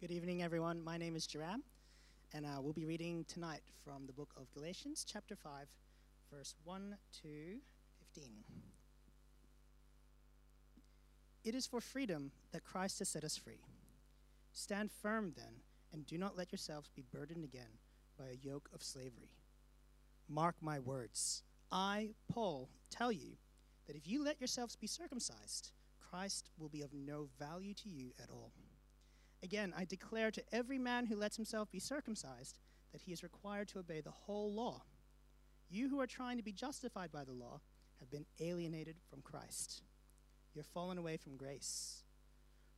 Good evening, everyone. My name is Jaram, and uh, we'll be reading tonight from the book of Galatians, chapter 5, verse 1 to 15. It is for freedom that Christ has set us free. Stand firm, then, and do not let yourselves be burdened again by a yoke of slavery. Mark my words. I, Paul, tell you that if you let yourselves be circumcised, Christ will be of no value to you at all. Again, I declare to every man who lets himself be circumcised that he is required to obey the whole law. You who are trying to be justified by the law have been alienated from Christ. You have fallen away from grace.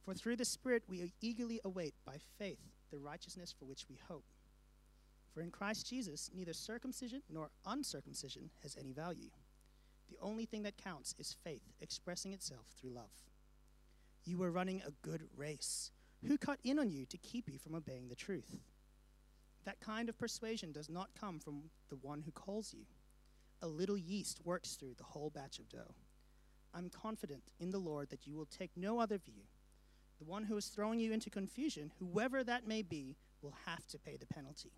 For through the Spirit we eagerly await by faith the righteousness for which we hope. For in Christ Jesus, neither circumcision nor uncircumcision has any value. The only thing that counts is faith expressing itself through love. You were running a good race. Who cut in on you to keep you from obeying the truth? That kind of persuasion does not come from the one who calls you. A little yeast works through the whole batch of dough. I'm confident in the Lord that you will take no other view. The one who is throwing you into confusion, whoever that may be, will have to pay the penalty.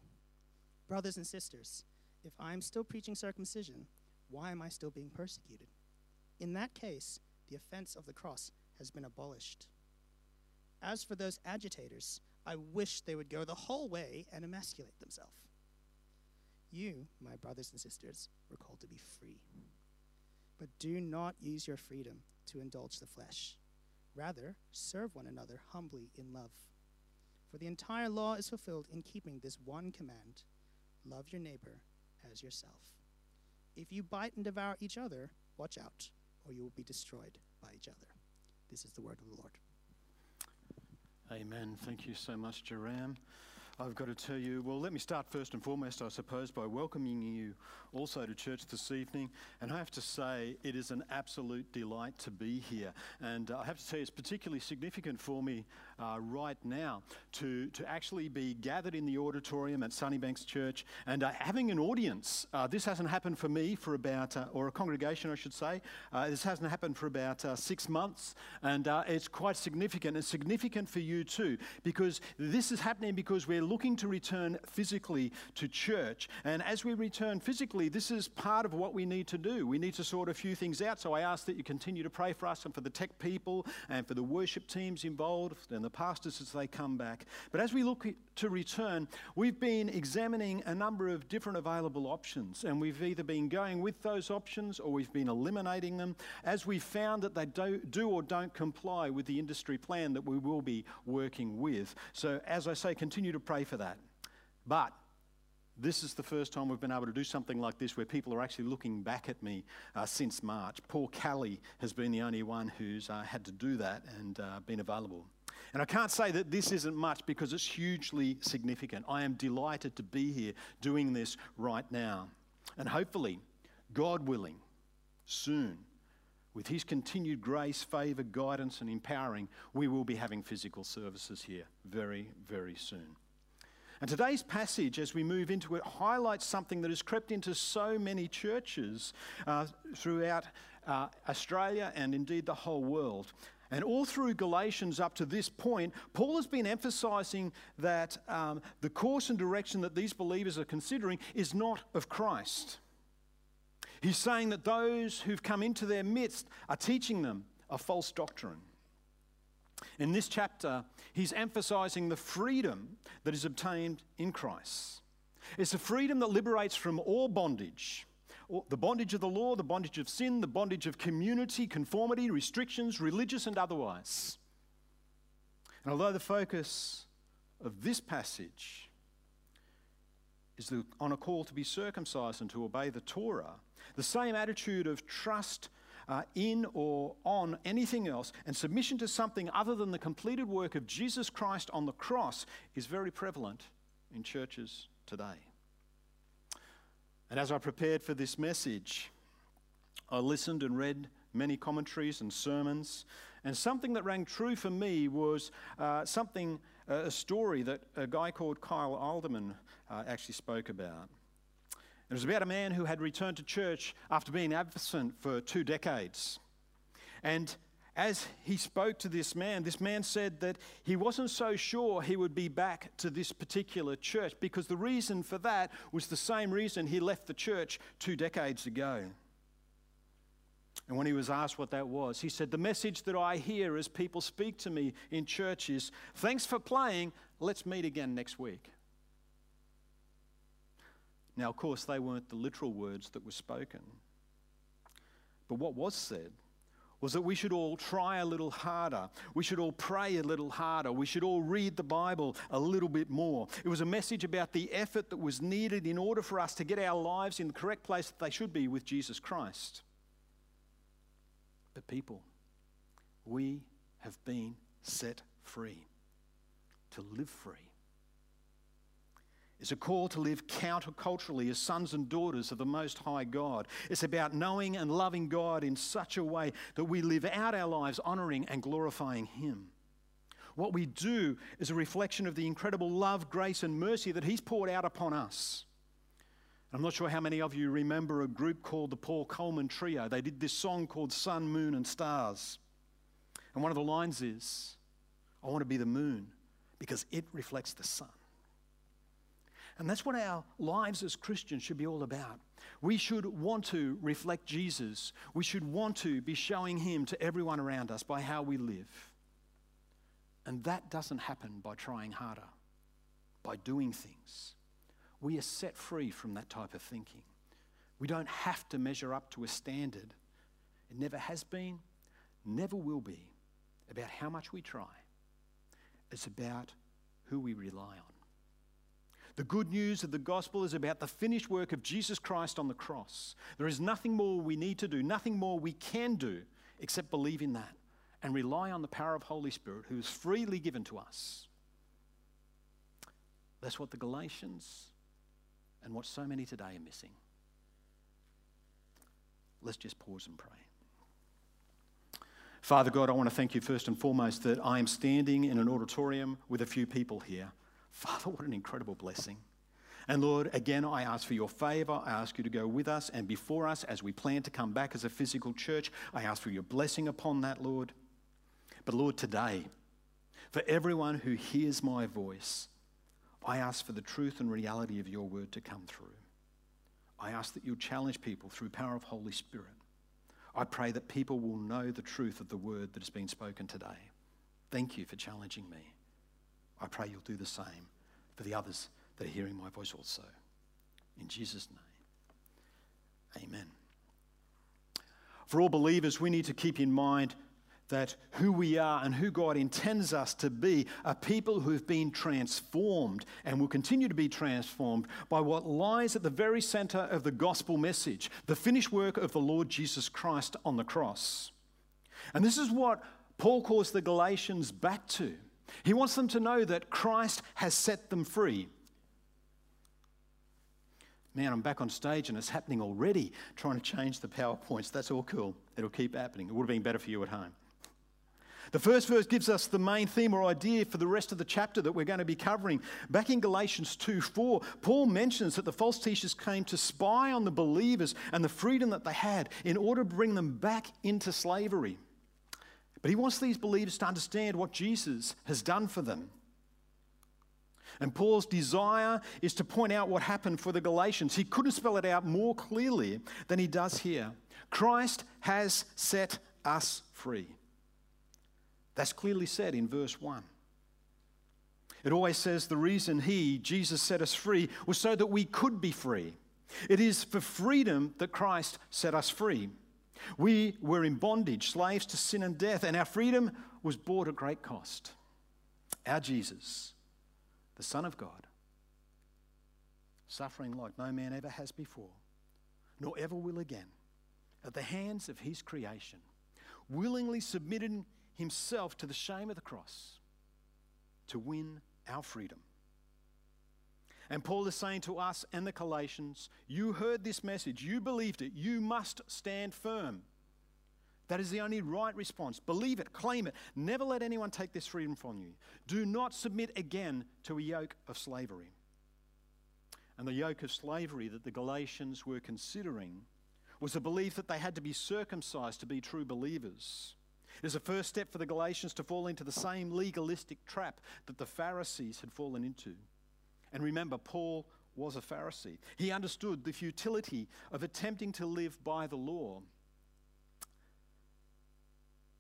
Brothers and sisters, if I'm still preaching circumcision, why am I still being persecuted? In that case, the offense of the cross has been abolished. As for those agitators, I wish they would go the whole way and emasculate themselves. You, my brothers and sisters, were called to be free. But do not use your freedom to indulge the flesh. Rather, serve one another humbly in love. For the entire law is fulfilled in keeping this one command love your neighbor as yourself. If you bite and devour each other, watch out, or you will be destroyed by each other. This is the word of the Lord. Amen. Thank you so much, Jaram. I've got to tell you, well, let me start first and foremost, I suppose, by welcoming you also to church this evening. And I have to say, it is an absolute delight to be here. And uh, I have to say, it's particularly significant for me uh, right now to, to actually be gathered in the auditorium at Sunnybanks Church and uh, having an audience. Uh, this hasn't happened for me for about, uh, or a congregation, I should say. Uh, this hasn't happened for about six months. And it's quite significant. It's significant for you too, because this is happening because we're looking to return physically to church. And as we return physically, this is part of what we need to do. We need to sort a few things out. So I ask that you continue to pray for us and for the tech people and for the worship teams involved and the pastors as they come back. But as we look to return, we've been examining a number of different available options. And we've either been going with those options or we've been eliminating them as we found that they do, do or don't comply with the industry plan that we will be working with. So, as I say, continue to pray pray for that. But this is the first time we've been able to do something like this where people are actually looking back at me uh, since March. Paul Kelly has been the only one who's uh, had to do that and uh, been available. And I can't say that this isn't much because it's hugely significant. I am delighted to be here doing this right now. And hopefully, God willing, soon, with His continued grace, favour, guidance, and empowering, we will be having physical services here very, very soon. And today's passage, as we move into it, highlights something that has crept into so many churches uh, throughout uh, Australia and indeed the whole world. And all through Galatians up to this point, Paul has been emphasizing that um, the course and direction that these believers are considering is not of Christ. He's saying that those who've come into their midst are teaching them a false doctrine. In this chapter, he's emphasizing the freedom that is obtained in Christ. It's a freedom that liberates from all bondage the bondage of the law, the bondage of sin, the bondage of community, conformity, restrictions, religious and otherwise. And although the focus of this passage is on a call to be circumcised and to obey the Torah, the same attitude of trust uh, in or on anything else and submission to something other than the completed work of Jesus Christ on the cross is very prevalent in churches today. And as I prepared for this message, I listened and read many commentaries and sermons, and something that rang true for me was uh, something, uh, a story that a guy called Kyle Idleman uh, actually spoke about. It was about a man who had returned to church after being absent for two decades. And as he spoke to this man, this man said that he wasn't so sure he would be back to this particular church because the reason for that was the same reason he left the church two decades ago. And when he was asked what that was, he said, The message that I hear as people speak to me in church is, Thanks for playing, let's meet again next week. Now, of course, they weren't the literal words that were spoken. But what was said was that we should all try a little harder. We should all pray a little harder. We should all read the Bible a little bit more. It was a message about the effort that was needed in order for us to get our lives in the correct place that they should be with Jesus Christ. But, people, we have been set free to live free is a call to live counterculturally as sons and daughters of the Most High God. It's about knowing and loving God in such a way that we live out our lives honoring and glorifying Him. What we do is a reflection of the incredible love, grace, and mercy that He's poured out upon us. I'm not sure how many of you remember a group called the Paul Coleman Trio. They did this song called Sun, Moon, and Stars. And one of the lines is, I want to be the moon because it reflects the sun. And that's what our lives as Christians should be all about. We should want to reflect Jesus. We should want to be showing him to everyone around us by how we live. And that doesn't happen by trying harder, by doing things. We are set free from that type of thinking. We don't have to measure up to a standard. It never has been, never will be, about how much we try. It's about who we rely on. The good news of the gospel is about the finished work of Jesus Christ on the cross. There is nothing more we need to do, nothing more we can do except believe in that and rely on the power of Holy Spirit who is freely given to us. That's what the Galatians and what so many today are missing. Let's just pause and pray. Father God, I want to thank you first and foremost that I am standing in an auditorium with a few people here Father, what an incredible blessing. And Lord, again, I ask for your favor. I ask you to go with us and before us as we plan to come back as a physical church. I ask for your blessing upon that, Lord. But Lord, today, for everyone who hears my voice, I ask for the truth and reality of your word to come through. I ask that you'll challenge people through power of Holy Spirit. I pray that people will know the truth of the word that has been spoken today. Thank you for challenging me. I pray you'll do the same for the others that are hearing my voice also. In Jesus' name, amen. For all believers, we need to keep in mind that who we are and who God intends us to be are people who've been transformed and will continue to be transformed by what lies at the very center of the gospel message the finished work of the Lord Jesus Christ on the cross. And this is what Paul calls the Galatians back to. He wants them to know that Christ has set them free. Man, I'm back on stage and it's happening already, trying to change the PowerPoints. That's all cool. It'll keep happening. It would have been better for you at home. The first verse gives us the main theme or idea for the rest of the chapter that we're going to be covering. Back in Galatians 2 4, Paul mentions that the false teachers came to spy on the believers and the freedom that they had in order to bring them back into slavery. But he wants these believers to understand what Jesus has done for them. And Paul's desire is to point out what happened for the Galatians. He couldn't spell it out more clearly than he does here. Christ has set us free. That's clearly said in verse 1. It always says the reason he, Jesus, set us free was so that we could be free. It is for freedom that Christ set us free. We were in bondage, slaves to sin and death, and our freedom was bought at great cost. Our Jesus, the Son of God, suffering like no man ever has before, nor ever will again, at the hands of his creation, willingly submitted himself to the shame of the cross to win our freedom. And Paul is saying to us and the Galatians, You heard this message, you believed it, you must stand firm. That is the only right response. Believe it, claim it. Never let anyone take this freedom from you. Do not submit again to a yoke of slavery. And the yoke of slavery that the Galatians were considering was the belief that they had to be circumcised to be true believers. It is a first step for the Galatians to fall into the same legalistic trap that the Pharisees had fallen into. And remember, Paul was a Pharisee. He understood the futility of attempting to live by the law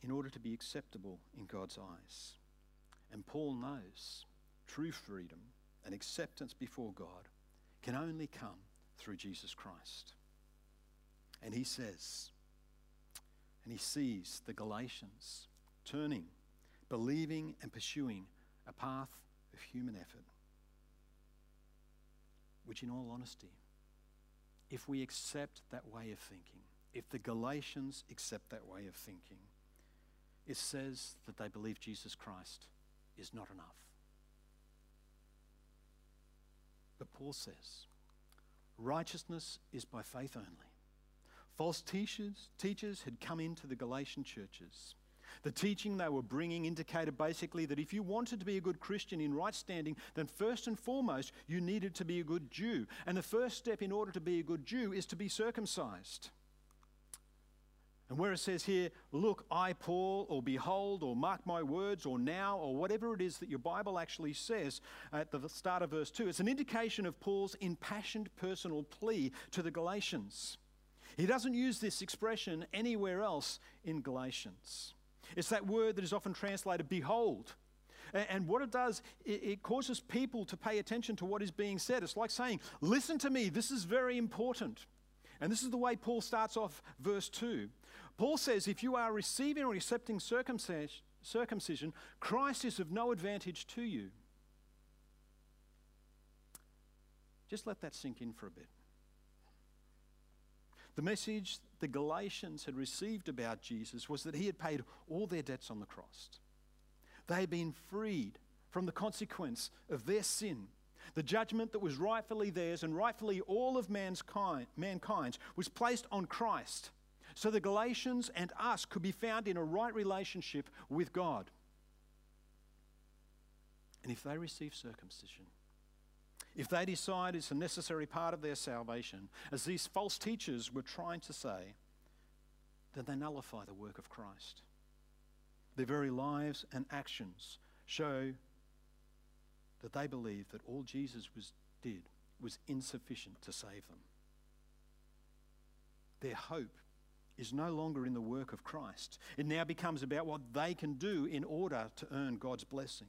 in order to be acceptable in God's eyes. And Paul knows true freedom and acceptance before God can only come through Jesus Christ. And he says, and he sees the Galatians turning, believing, and pursuing a path of human effort. Which, in all honesty, if we accept that way of thinking, if the Galatians accept that way of thinking, it says that they believe Jesus Christ is not enough. But Paul says, righteousness is by faith only. False teachers, teachers had come into the Galatian churches. The teaching they were bringing indicated basically that if you wanted to be a good Christian in right standing, then first and foremost, you needed to be a good Jew. And the first step in order to be a good Jew is to be circumcised. And where it says here, look, I, Paul, or behold, or mark my words, or now, or whatever it is that your Bible actually says at the start of verse 2, it's an indication of Paul's impassioned personal plea to the Galatians. He doesn't use this expression anywhere else in Galatians. It's that word that is often translated behold. And what it does, it causes people to pay attention to what is being said. It's like saying, Listen to me, this is very important. And this is the way Paul starts off verse 2. Paul says, if you are receiving or accepting circumcision, Christ is of no advantage to you. Just let that sink in for a bit. The message the Galatians had received about Jesus was that he had paid all their debts on the cross. They had been freed from the consequence of their sin. The judgment that was rightfully theirs and rightfully all of mankind, mankind's was placed on Christ so the Galatians and us could be found in a right relationship with God. And if they receive circumcision, if they decide it's a necessary part of their salvation, as these false teachers were trying to say, then they nullify the work of Christ. Their very lives and actions show that they believe that all Jesus was, did was insufficient to save them. Their hope is no longer in the work of Christ. It now becomes about what they can do in order to earn God's blessing.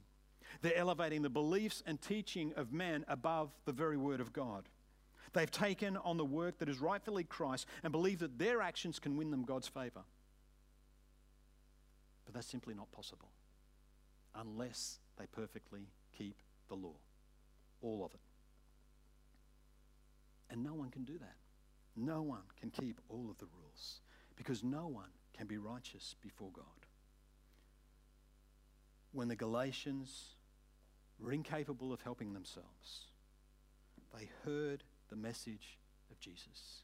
They're elevating the beliefs and teaching of man above the very word of God. They've taken on the work that is rightfully Christ and believe that their actions can win them God's favor. But that's simply not possible unless they perfectly keep the law, all of it. And no one can do that. No one can keep all of the rules because no one can be righteous before God. When the Galatians were incapable of helping themselves, they heard the message of Jesus.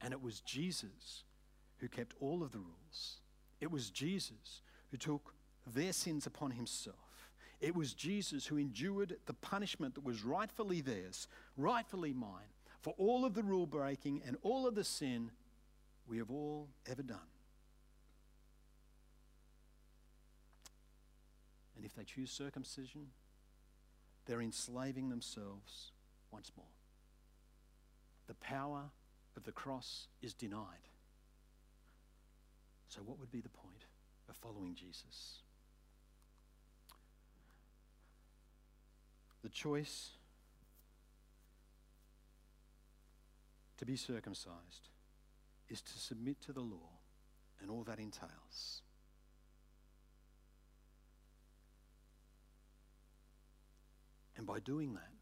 And it was Jesus who kept all of the rules. It was Jesus who took their sins upon himself. It was Jesus who endured the punishment that was rightfully theirs, rightfully mine, for all of the rule breaking and all of the sin we have all ever done. And if they choose circumcision, they're enslaving themselves once more. The power of the cross is denied. So, what would be the point of following Jesus? The choice to be circumcised is to submit to the law and all that entails. And by doing that,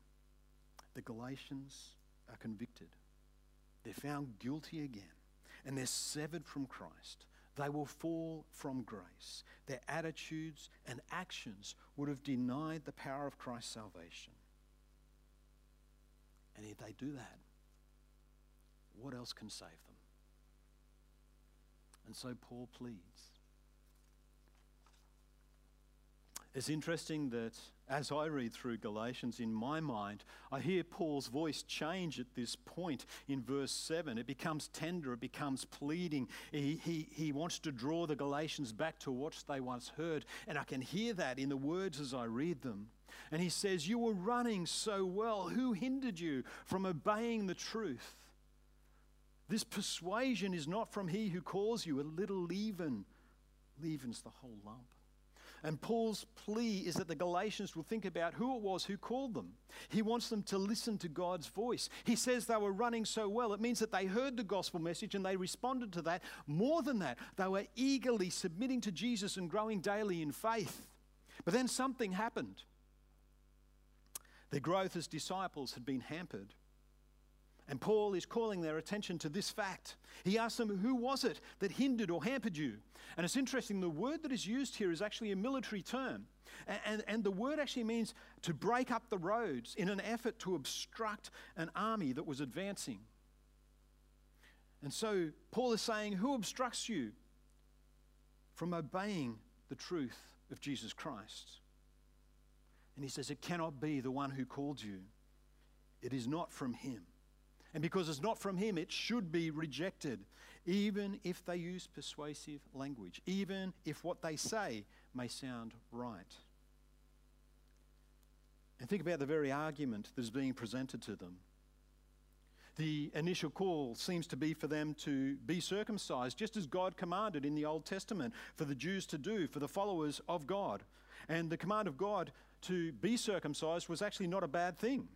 the Galatians are convicted. They're found guilty again, and they're severed from Christ. They will fall from grace. Their attitudes and actions would have denied the power of Christ's salvation. And if they do that, what else can save them? And so Paul pleads It's interesting that as I read through Galatians in my mind, I hear Paul's voice change at this point in verse 7. It becomes tender, it becomes pleading. He, he, he wants to draw the Galatians back to what they once heard. And I can hear that in the words as I read them. And he says, You were running so well. Who hindered you from obeying the truth? This persuasion is not from he who calls you. A little leaven leavens the whole lump. And Paul's plea is that the Galatians will think about who it was who called them. He wants them to listen to God's voice. He says they were running so well. It means that they heard the gospel message and they responded to that. More than that, they were eagerly submitting to Jesus and growing daily in faith. But then something happened. Their growth as disciples had been hampered and Paul is calling their attention to this fact. He asks them, Who was it that hindered or hampered you? And it's interesting, the word that is used here is actually a military term. And, and, and, the word actually means to break up the roads in an effort to obstruct an army that was advancing. And so Paul is saying, Who obstructs you from obeying the truth of Jesus Christ? And he says, It cannot be the one who called you, it is not from him. And because it's not from him, it should be rejected, even if they use persuasive language, even if what they say may sound right. And think about the very argument that is being presented to them. The initial call seems to be for them to be circumcised, just as God commanded in the Old Testament for the Jews to do, for the followers of God. And the command of God to be circumcised was actually not a bad thing.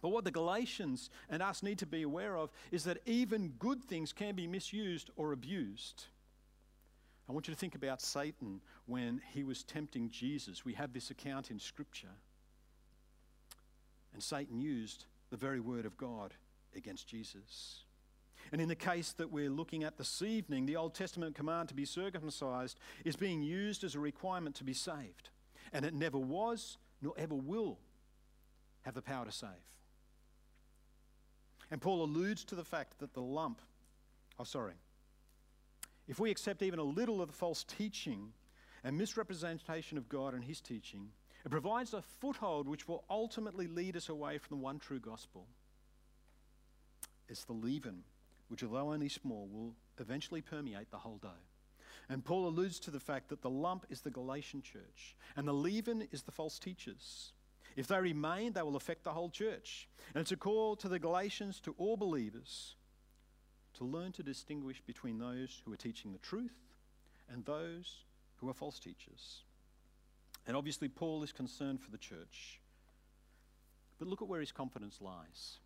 But what the Galatians and us need to be aware of is that even good things can be misused or abused. I want you to think about Satan when he was tempting Jesus. We have this account in Scripture. And Satan used the very word of God against Jesus. And in the case that we're looking at this evening, the Old Testament command to be circumcised is being used as a requirement to be saved. And it never was, nor ever will have the power to save. And Paul alludes to the fact that the lump, oh, sorry, if we accept even a little of the false teaching and misrepresentation of God and his teaching, it provides a foothold which will ultimately lead us away from the one true gospel. It's the leaven, which, although only small, will eventually permeate the whole dough. And Paul alludes to the fact that the lump is the Galatian church and the leaven is the false teachers. If they remain, they will affect the whole church. And it's a call to the Galatians, to all believers, to learn to distinguish between those who are teaching the truth and those who are false teachers. And obviously, Paul is concerned for the church. But look at where his confidence lies.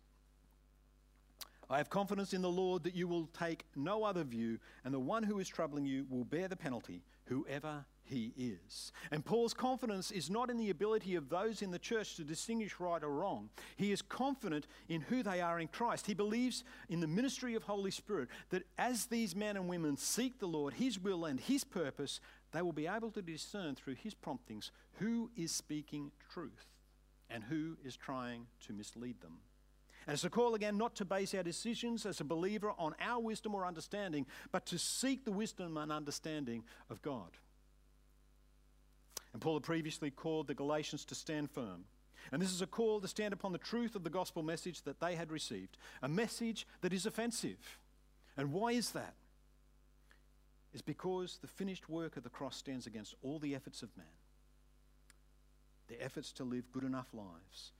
I have confidence in the Lord that you will take no other view, and the one who is troubling you will bear the penalty, whoever he is. And Paul's confidence is not in the ability of those in the church to distinguish right or wrong. He is confident in who they are in Christ. He believes in the ministry of Holy Spirit that as these men and women seek the Lord, his will and his purpose, they will be able to discern through his promptings who is speaking truth and who is trying to mislead them. And it's a call again not to base our decisions as a believer on our wisdom or understanding, but to seek the wisdom and understanding of God. And Paul had previously called the Galatians to stand firm. And this is a call to stand upon the truth of the gospel message that they had received, a message that is offensive. And why is that? It's because the finished work of the cross stands against all the efforts of man. the efforts to live good enough lives,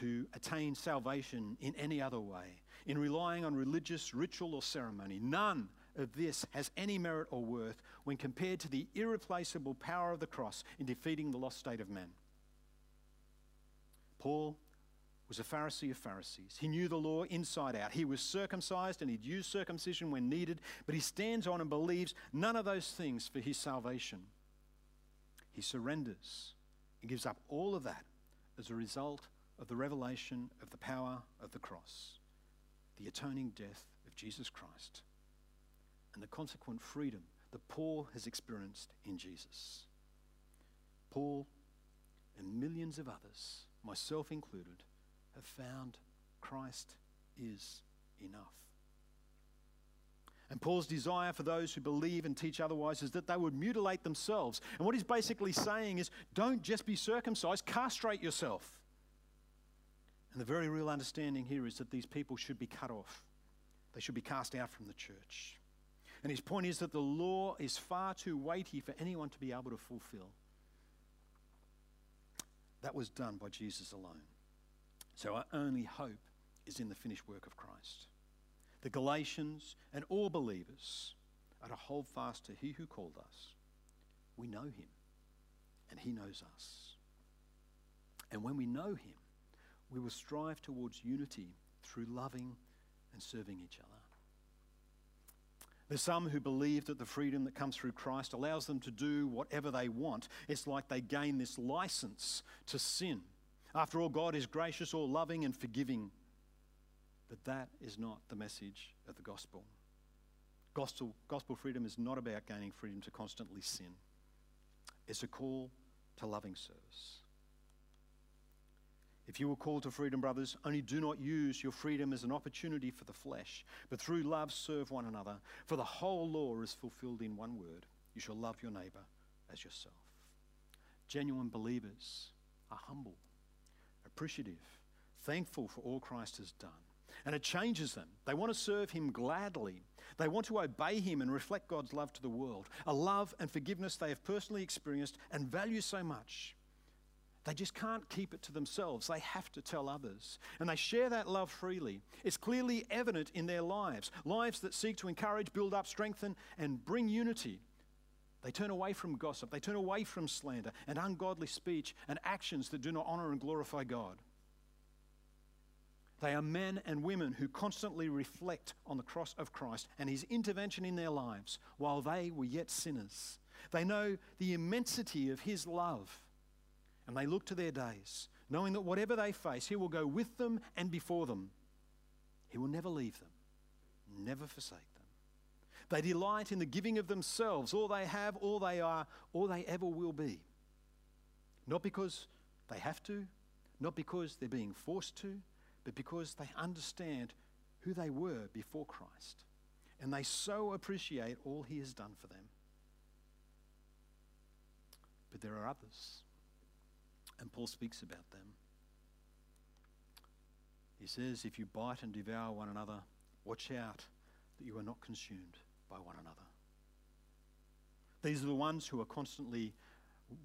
to attain salvation in any other way, in relying on religious ritual or ceremony. None of this has any merit or worth when compared to the irreplaceable power of the cross in defeating the lost state of man. Paul was a Pharisee of Pharisees. He knew the law inside out. He was circumcised and he'd used circumcision when needed, but he stands on and believes none of those things for his salvation. He surrenders and gives up all of that as a result of the revelation of the power of the cross, the atoning death of Jesus Christ and the consequent freedom that Paul has experienced in Jesus. Paul and millions of others, myself included, have found Christ is enough. And Paul's desire for those who believe and teach otherwise is that they would mutilate themselves. And what he's basically saying is don't just be circumcised, castrate yourself. And the very real understanding here is that these people should be cut off, they should be cast out from the church. And his point is that the law is far too weighty for anyone to be able to fulfill. That was done by Jesus alone. So our only hope is in the finished work of Christ. The Galatians and all believers are to hold fast to He who called us. We know Him, and He knows us. And when we know Him, we will strive towards unity through loving and serving each other. There's some who believe that the freedom that comes through Christ allows them to do whatever they want. It's like they gain this license to sin. After all, God is gracious, all loving, and forgiving. But that is not the message of the gospel. Gospel, gospel freedom is not about gaining freedom to constantly sin, it's a call to loving service. If you were called to freedom, brothers, only do not use your freedom as an opportunity for the flesh, but through love serve one another. For the whole law is fulfilled in one word you shall love your neighbour as yourself. Genuine believers are humble, appreciative, thankful for all Christ has done. And it changes them. They want to serve Him gladly. They want to obey Him and reflect God's love to the world, a love and forgiveness they have personally experienced and value so much they just can't keep it to themselves. They have to tell others. And they share that love freely. It's clearly evident in their lives lives that seek to encourage, build up, strengthen, and bring unity. They turn away from gossip, they turn away from slander and ungodly speech and actions that do not honor and glorify God. They are men and women who constantly reflect on the cross of Christ and his intervention in their lives while they were yet sinners. They know the immensity of his love and they look to their days, knowing that whatever they face, He will go with them and before them. He will never leave them, never forsake them. They delight in the giving of themselves, all they have, all they are, all they ever will be. Not because they have to, not because they're being forced to, but because they understand who they were before Christ. And they so appreciate all He has done for them. But there are others and Paul speaks about them. He says, If you bite and devour one another, watch out that you are not consumed by one another. These are the ones who are constantly,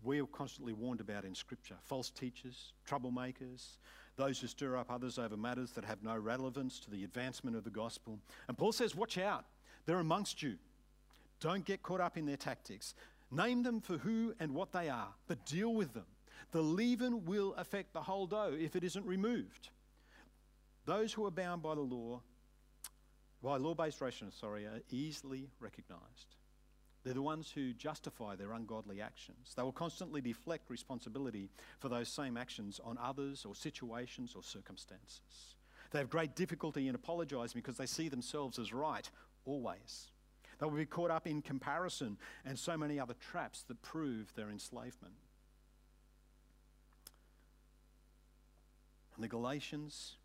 we're constantly warned about in Scripture false teachers, troublemakers, those who stir up others over matters that have no relevance to the advancement of the gospel. And Paul says, Watch out, they're amongst you. Don't get caught up in their tactics. Name them for who and what they are, but deal with them the leaven will affect the whole dough if it isn't removed. Those who are bound by the law, by law based rationalists, sorry, are easily recognized. They're the ones who justify their ungodly actions. They will constantly deflect responsibility for those same actions on others or situations or circumstances. They have great difficulty in apologizing because they see themselves as right always. They will be caught up in comparison and so many other traps that prove their enslavement. And the Galatians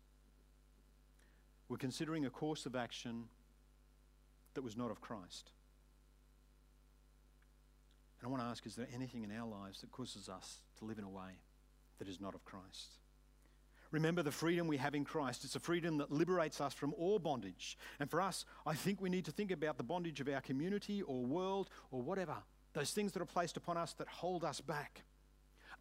were considering a course of action that was not of Christ. And I want to ask is there anything in our lives that causes us to live in a way that is not of Christ? Remember the freedom we have in Christ. It's a freedom that liberates us from all bondage. And for us, I think we need to think about the bondage of our community or world or whatever, those things that are placed upon us that hold us back.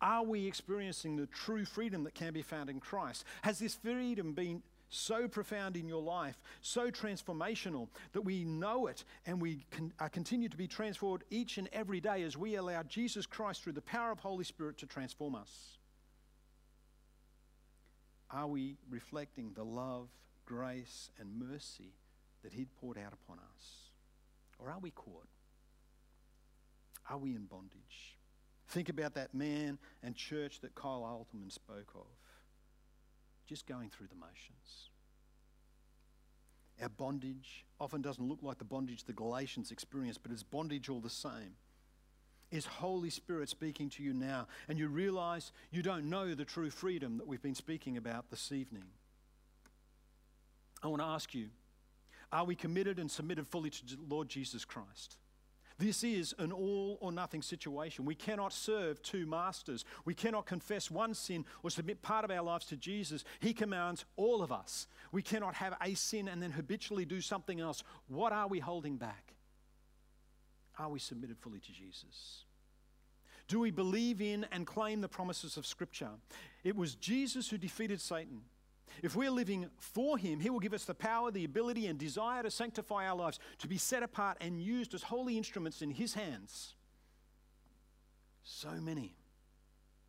Are we experiencing the true freedom that can be found in Christ? Has this freedom been so profound in your life, so transformational that we know it and we con- continue to be transformed each and every day as we allow Jesus Christ through the power of Holy Spirit to transform us? Are we reflecting the love, grace, and mercy that He'd poured out upon us? Or are we caught? Are we in bondage? Think about that man and church that Kyle Idleman spoke of. Just going through the motions. Our bondage often doesn't look like the bondage the Galatians experienced, but it's bondage all the same. Is Holy Spirit speaking to you now? And you realize you don't know the true freedom that we've been speaking about this evening. I want to ask you Are we committed and submitted fully to Lord Jesus Christ? This is an all or nothing situation. We cannot serve two masters. We cannot confess one sin or submit part of our lives to Jesus. He commands all of us. We cannot have a sin and then habitually do something else. What are we holding back? Are we submitted fully to Jesus? Do we believe in and claim the promises of Scripture? It was Jesus who defeated Satan. If we're living for Him, He will give us the power, the ability, and desire to sanctify our lives, to be set apart and used as holy instruments in His hands. So many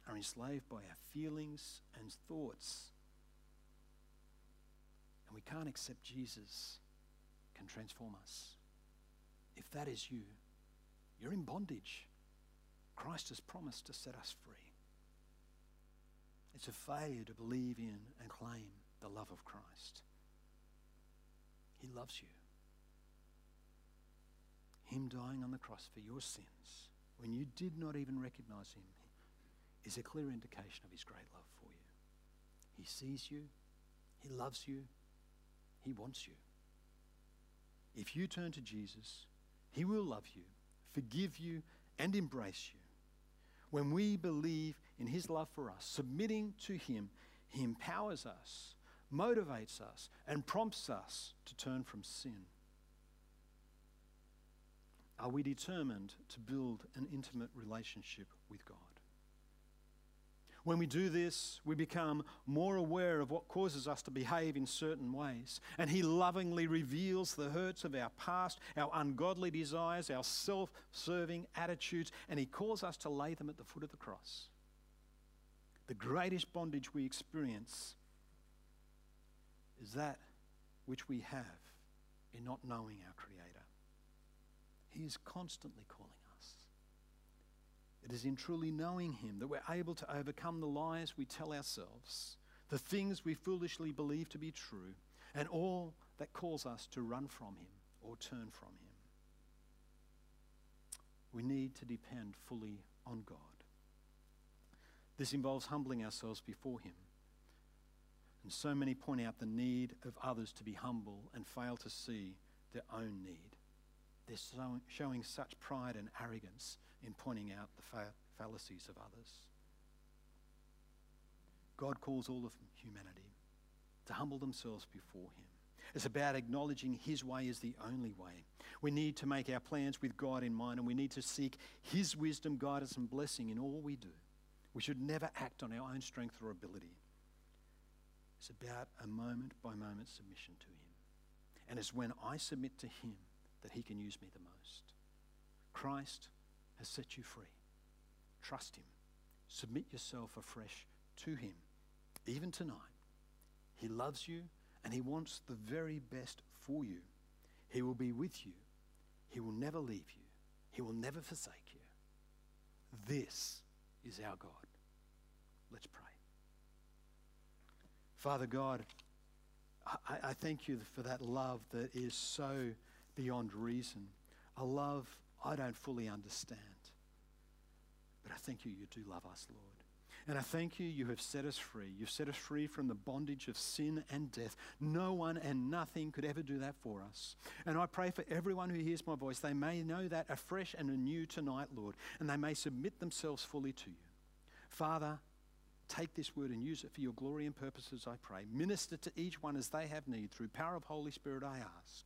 are enslaved by our feelings and thoughts. And we can't accept Jesus can transform us. If that is you, you're in bondage. Christ has promised to set us free. It's a failure to believe in and claim the love of Christ. He loves you. Him dying on the cross for your sins when you did not even recognize Him is a clear indication of His great love for you. He sees you, He loves you, He wants you. If you turn to Jesus, He will love you, forgive you, and embrace you. When we believe in His love for us, submitting to Him, He empowers us, motivates us, and prompts us to turn from sin. Are we determined to build an intimate relationship with God? When we do this, we become more aware of what causes us to behave in certain ways. And He lovingly reveals the hurts of our past, our ungodly desires, our self serving attitudes, and He calls us to lay them at the foot of the cross. The greatest bondage we experience is that which we have in not knowing our Creator. He is constantly calling it is in truly knowing Him that we're able to overcome the lies we tell ourselves, the things we foolishly believe to be true, and all that calls us to run from Him or turn from Him. We need to depend fully on God. This involves humbling ourselves before Him. And so many point out the need of others to be humble and fail to see their own need. They're showing such pride and arrogance in pointing out the fa- fallacies of others. God calls all of humanity to humble themselves before Him. It's about acknowledging His way is the only way. We need to make our plans with God in mind and we need to seek His wisdom, guidance, and blessing in all we do. We should never act on our own strength or ability. It's about a moment by moment submission to Him. And it's when I submit to Him that He can use me the most. Christ has set you free. Trust Him. Submit yourself afresh to Him, even tonight. He loves you and He wants the very best for you. He will be with you. He will never leave you. He will never forsake you. This is our God. Let's pray. Father God, I, I, thank you for that love that is so beyond reason, a love I don't fully understand. But I thank you, you do love us, Lord. And I thank you, you have set us free. You've set us free from the bondage of sin and death. No one and nothing could ever do that for us. And I pray for everyone who hears my voice, they may know that afresh and anew tonight, Lord, and they may submit themselves fully to you. Father, take this word and use it for your glory and purposes, I pray. Minister to each one as they have need. Through power of Holy Spirit, I ask.